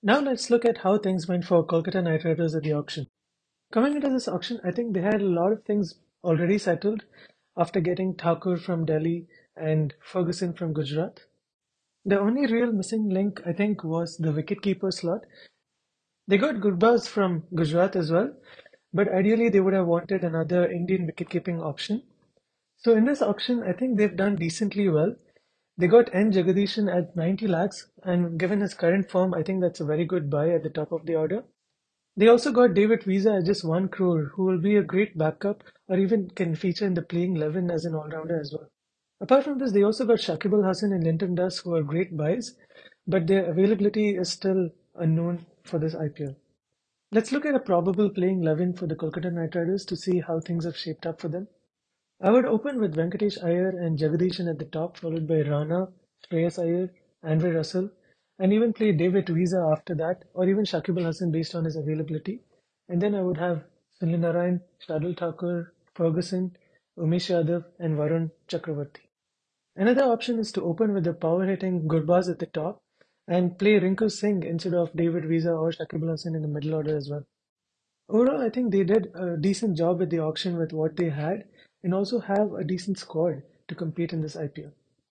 Now let's look at how things went for Kolkata Knight Riders at the auction. Coming into this auction, I think they had a lot of things already settled after getting Thakur from Delhi and Ferguson from Gujarat. The only real missing link, I think, was the wicketkeeper slot. They got Gurbaz from Gujarat as well, but ideally they would have wanted another Indian wicketkeeping option. So in this auction, I think they've done decently well. They got N Jagadeesan at 90 lakhs, and given his current form, I think that's a very good buy at the top of the order. They also got David Wiese at just 1 crore, who will be a great backup or even can feature in the playing 11 as an all-rounder as well. Apart from this, they also got Shakib Al Hasan and Litton Das, who are great buys, but their availability is still unknown for this IPL. Let's look at a probable playing 11 for the Kolkata Knight Riders to see how things have shaped up for them. I would open with Venkatesh Iyer and Jagadeesan at the top, followed by Rana, Shreyas Iyer, Andre Russell, and even play David Wiese after that, or even Shakib Al Hasan based on his availability. And then I would have Sunil Narayan, Shardul Thakur, Ferguson, Umesh Yadav, and Varun Chakravarthy. Another option is to open with the power hitting Gurbaz at the top and play Rinku Singh instead of David Wiese or Shakib Al Hasan in the middle order as well. Overall, I think they did a decent job at the auction with what they had and also have a decent squad to compete in this IPL.